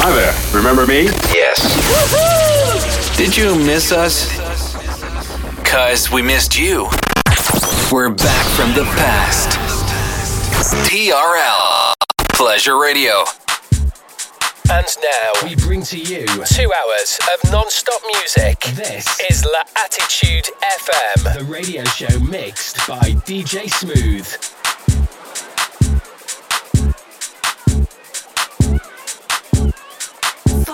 Hi there. Remember me? Yes. Did you miss us? Cause we missed you. We're back from the past. TRL Pleasure Radio. And now we bring to you two hours of non-stop music. This is La Attitude FM, the radio show mixed by DJ Smooth.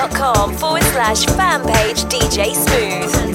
facebook.com forward slash fan page DJ Smooth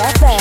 Shift.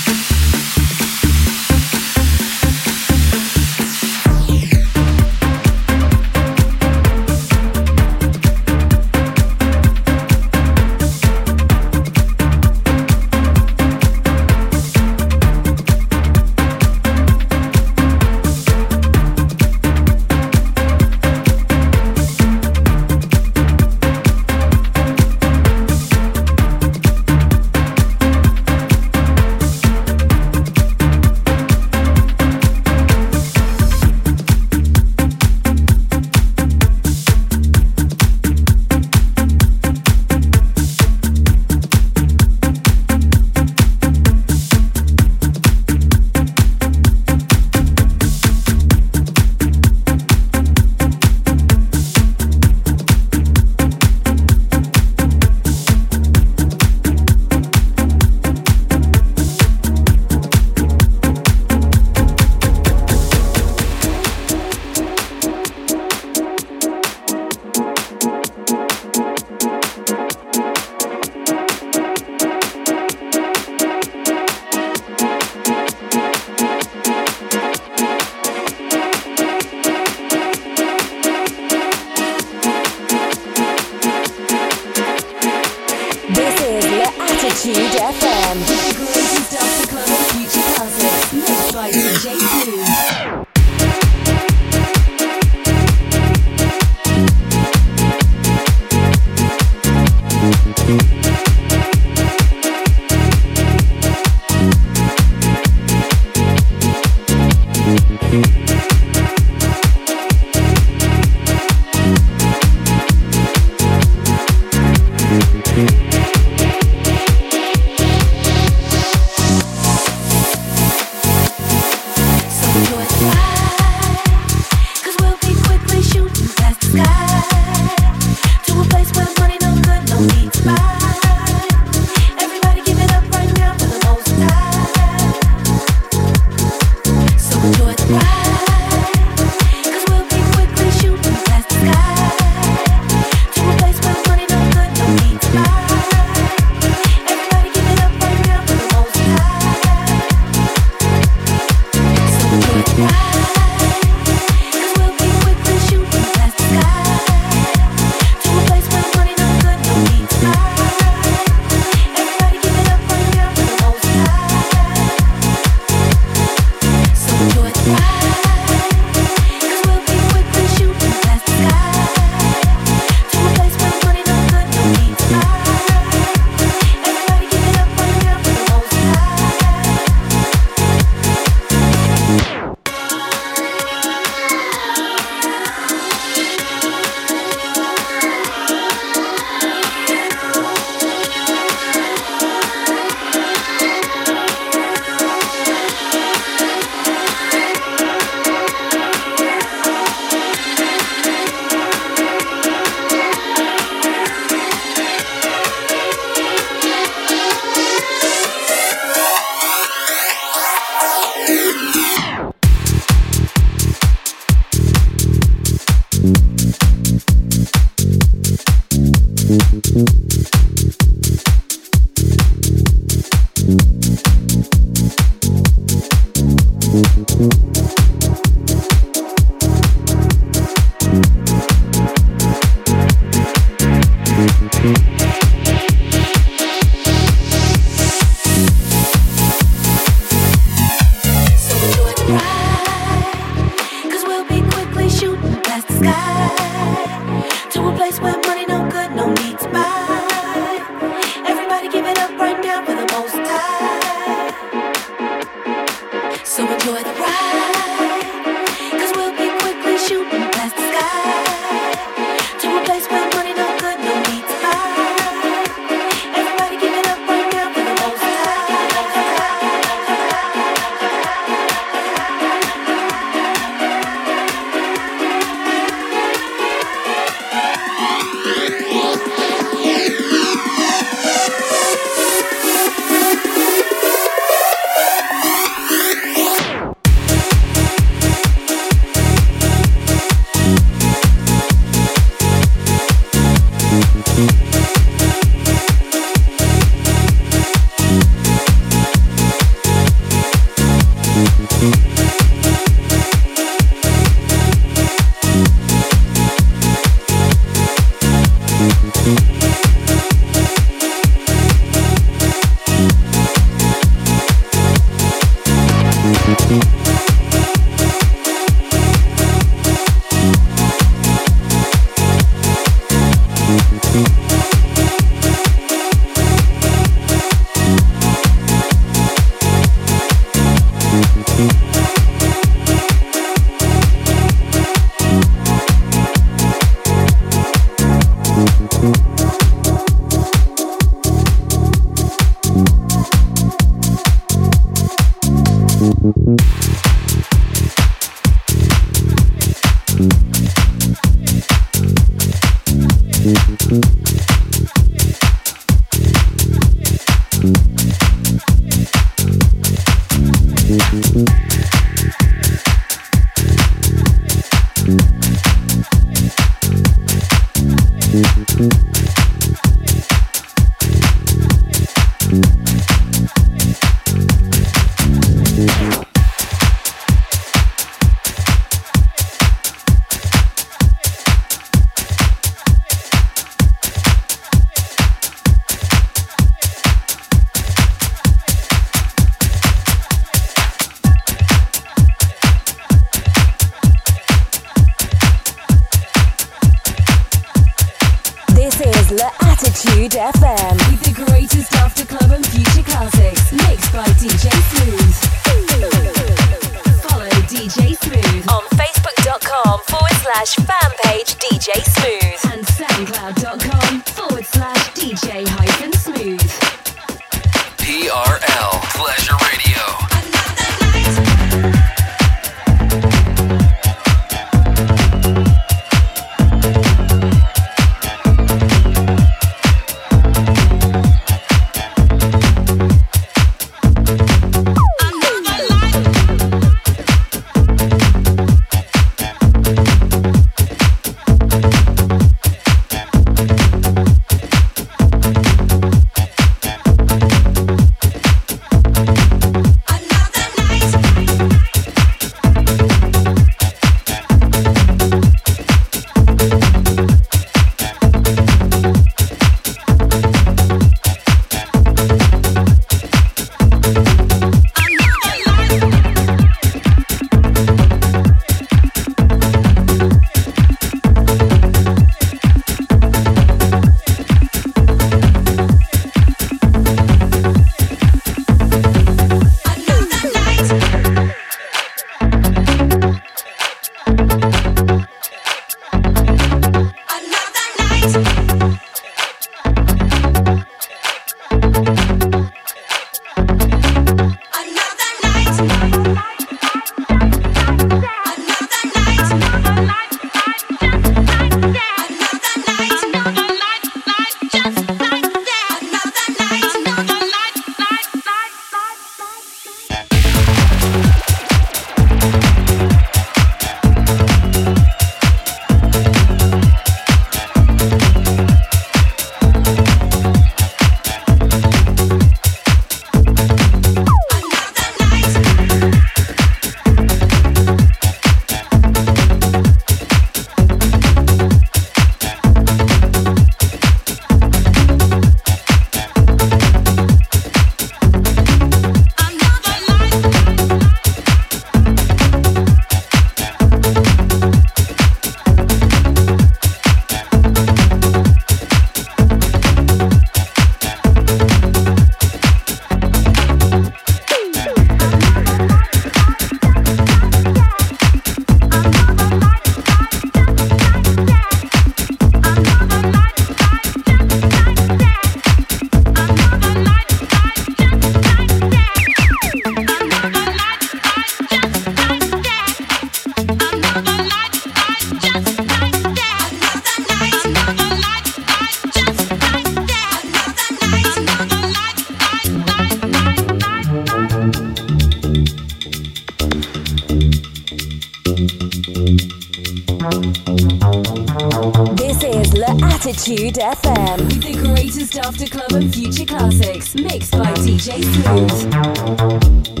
L'Attitude FM. The greatest after club and future classics, mixed by DJ Smooth.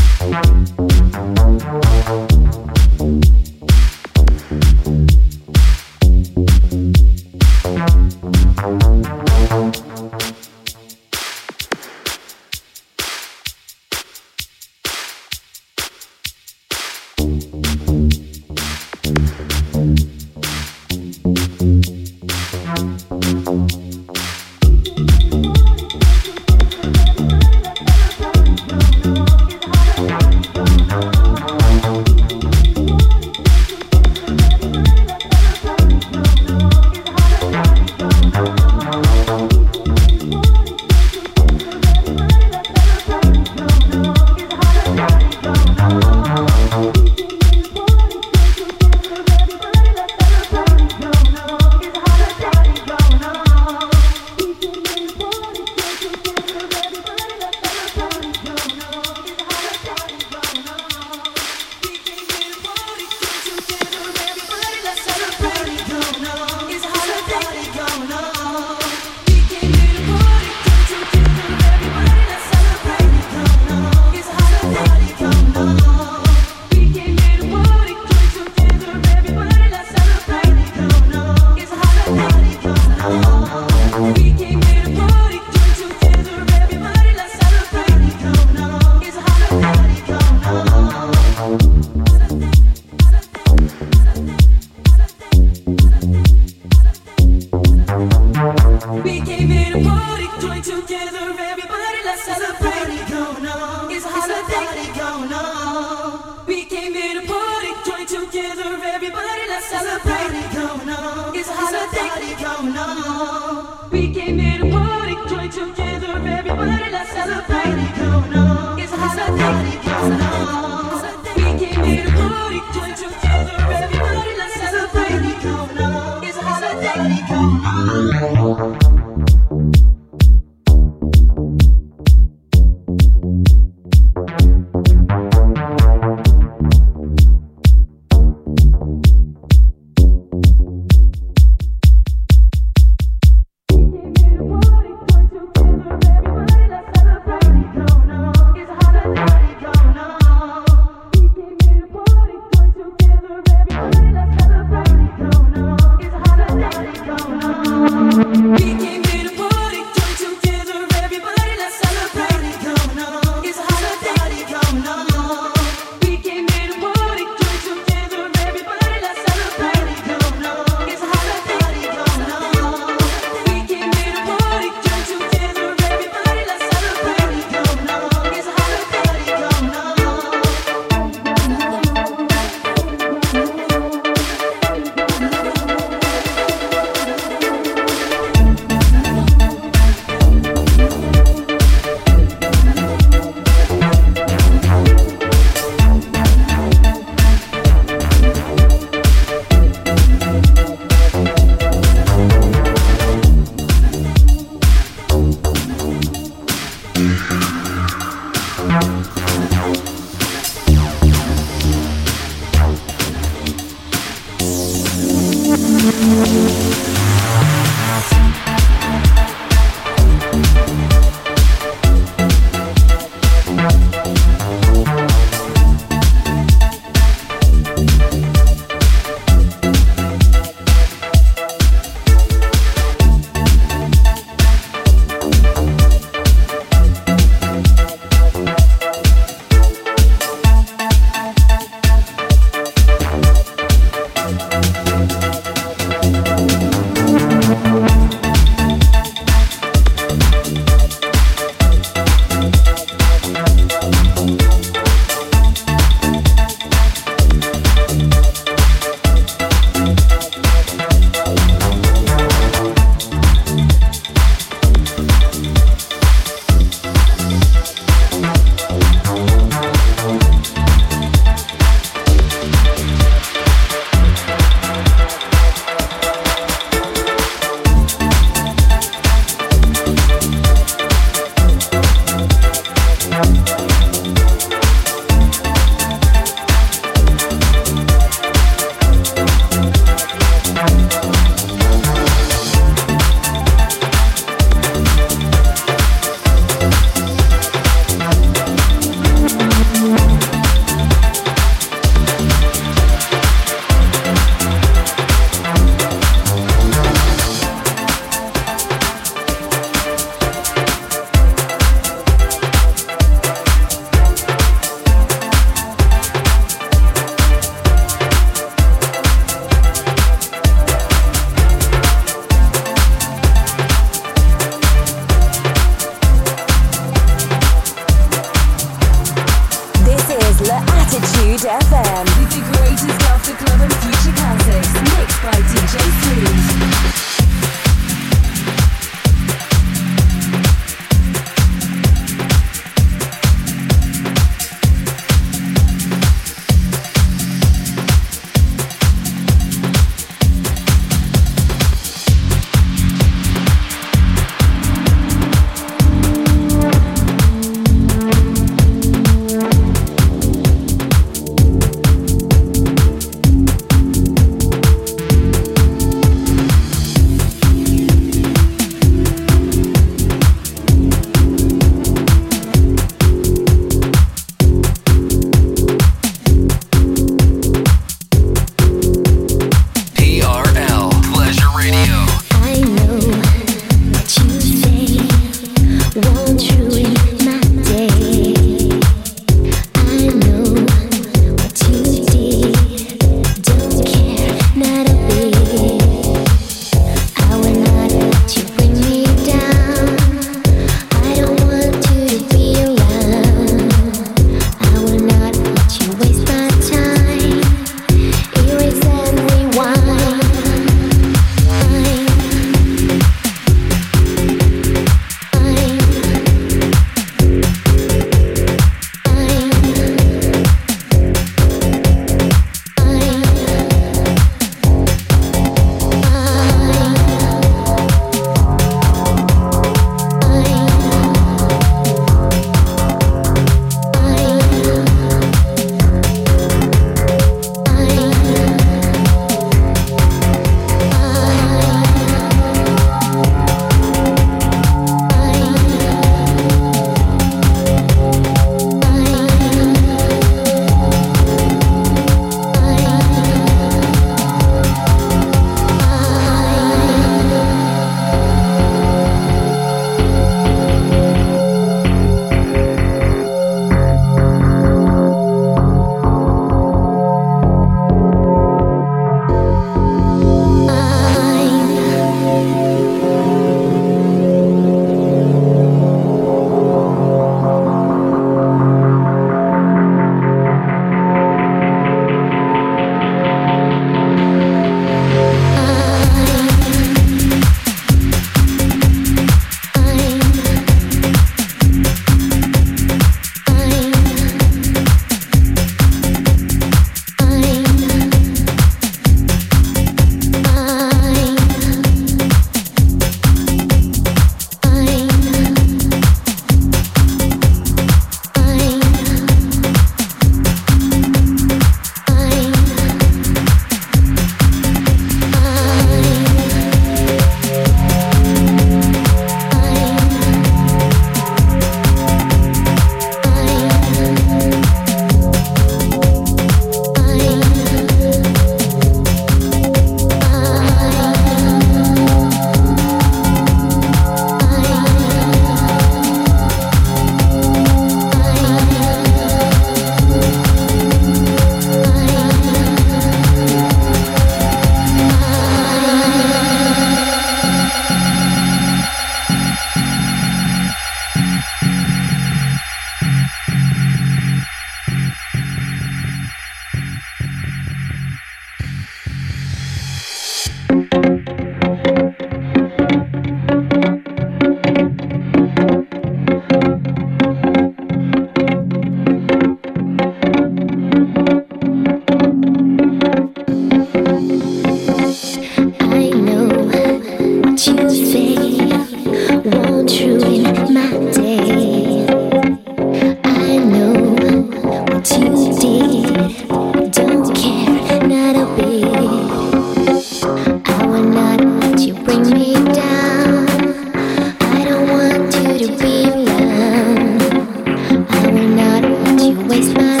waste my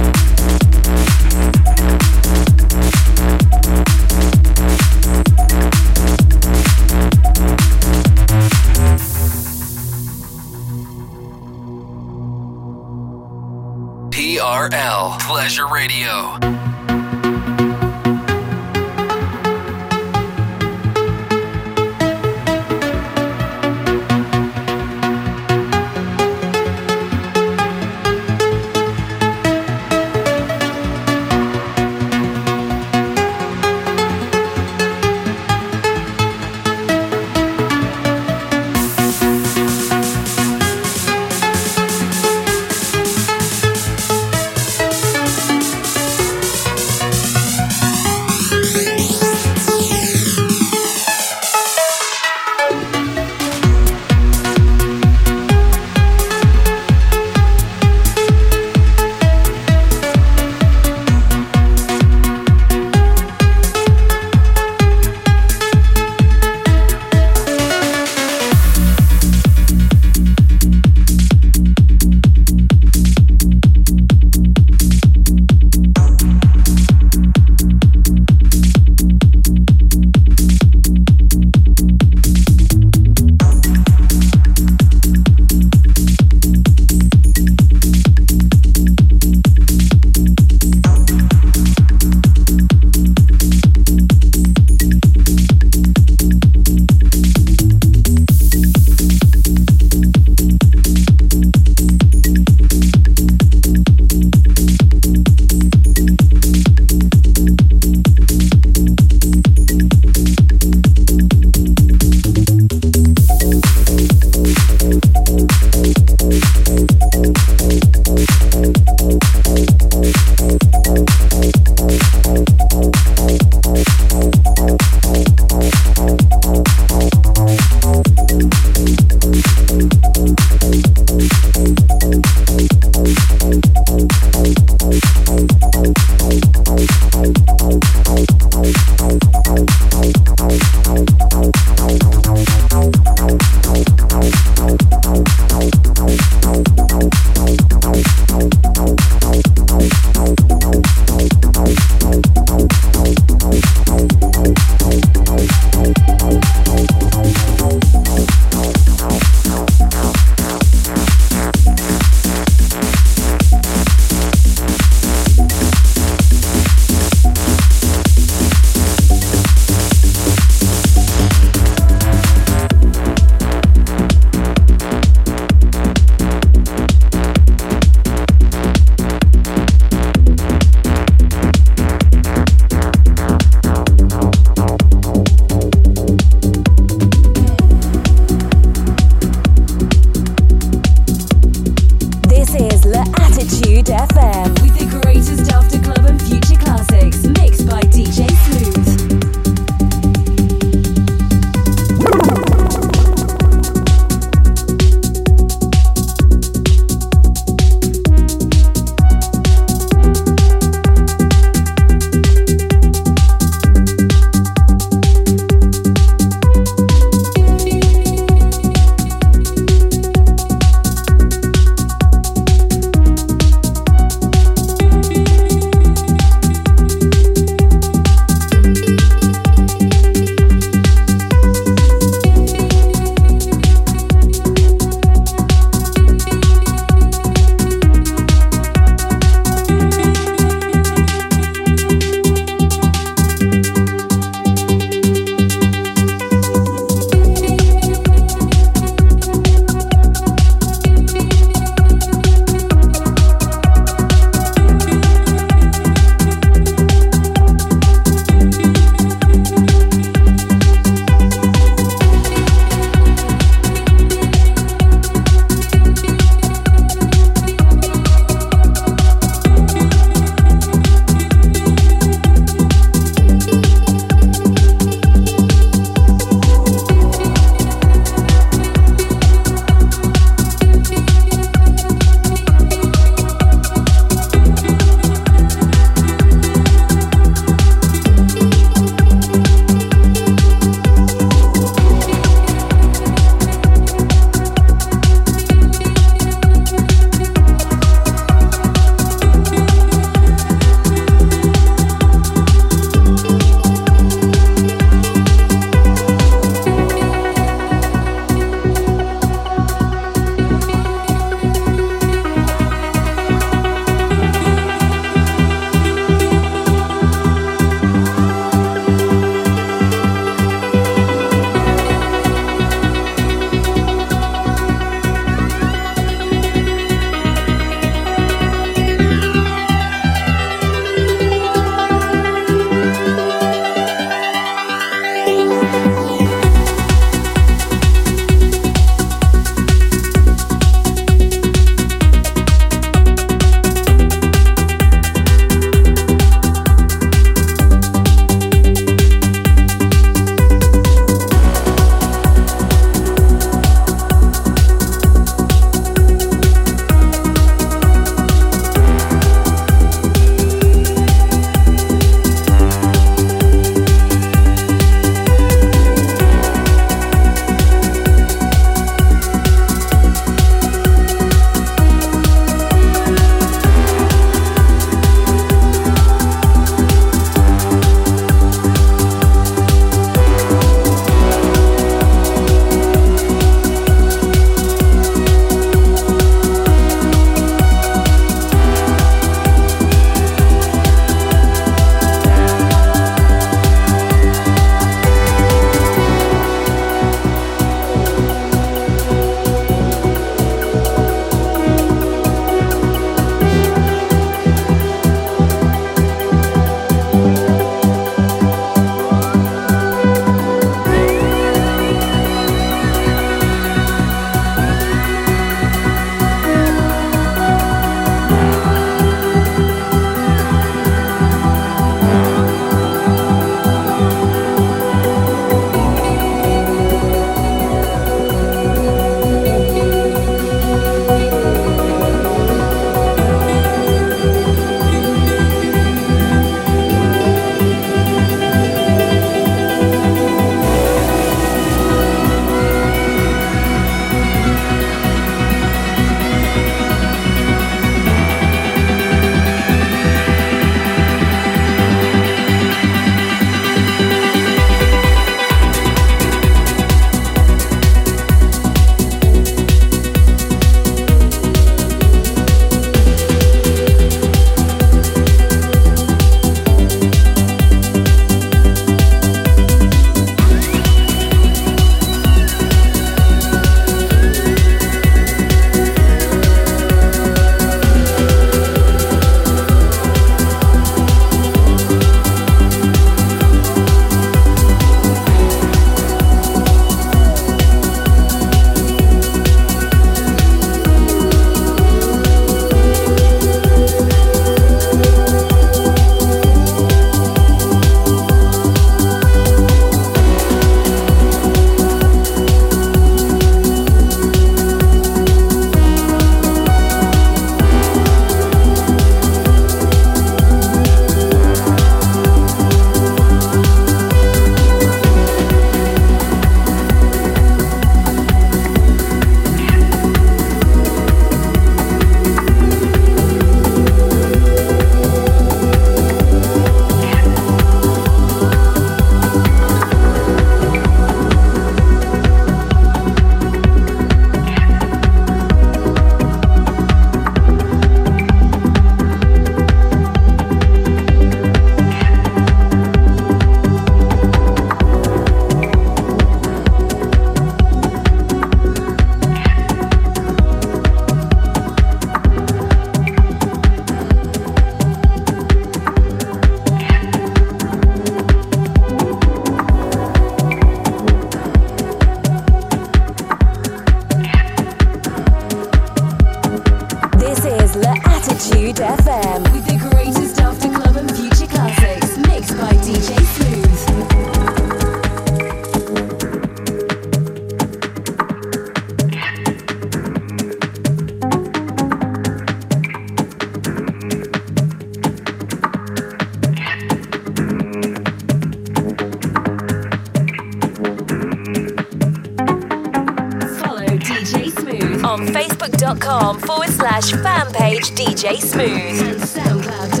facebook.com forward slash fan page DJ Smooth.